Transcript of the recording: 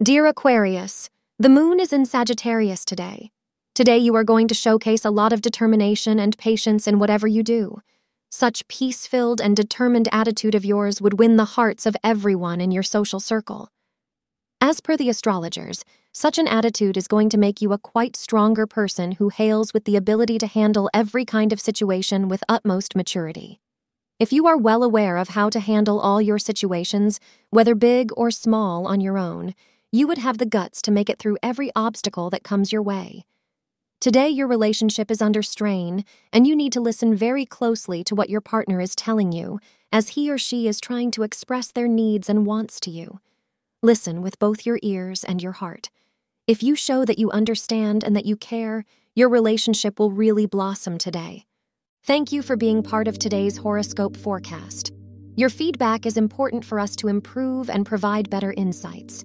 Dear Aquarius, the moon is in Sagittarius today. Today you are going to showcase a lot of determination and patience in whatever you do. Such peace filled and determined attitude of yours would win the hearts of everyone in your social circle. As per the astrologers, such an attitude is going to make you a quite stronger person who hails with the ability to handle every kind of situation with utmost maturity. If you are well aware of how to handle all your situations, whether big or small, on your own, you would have the guts to make it through every obstacle that comes your way. Today, your relationship is under strain, and you need to listen very closely to what your partner is telling you, as he or she is trying to express their needs and wants to you. Listen with both your ears and your heart. If you show that you understand and that you care, your relationship will really blossom today. Thank you for being part of today's horoscope forecast. Your feedback is important for us to improve and provide better insights.